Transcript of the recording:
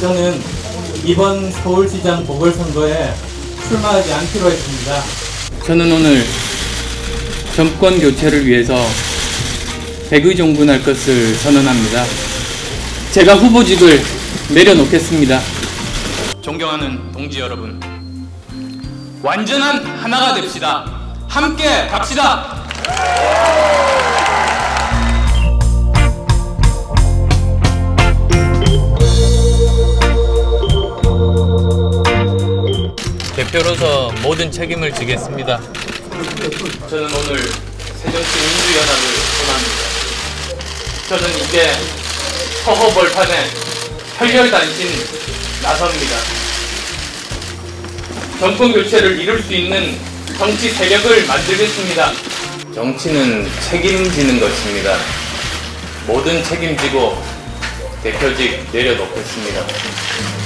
저는 이번 서울시장 보궐선거에 출마하지 않기로 했습니다. 저는 오늘 정권 교체를 위해서 백의 종군할 것을 선언합니다. 제가 후보직을 내려놓겠습니다. 존경하는 동지 여러분, 완전한 하나가 됩시다. 함께 갑시다. 대표로서 모든 책임을 지겠습니다. 저는 오늘 새정치 민주연합을 떠납니다. 저는 이제 서허벌판에 혈혈단신 나섭니다. 정권 교체를 이룰 수 있는 정치 세력을 만들겠습니다. 정치는 책임지는 것입니다. 모든 책임지고 대표직 내려놓겠습니다.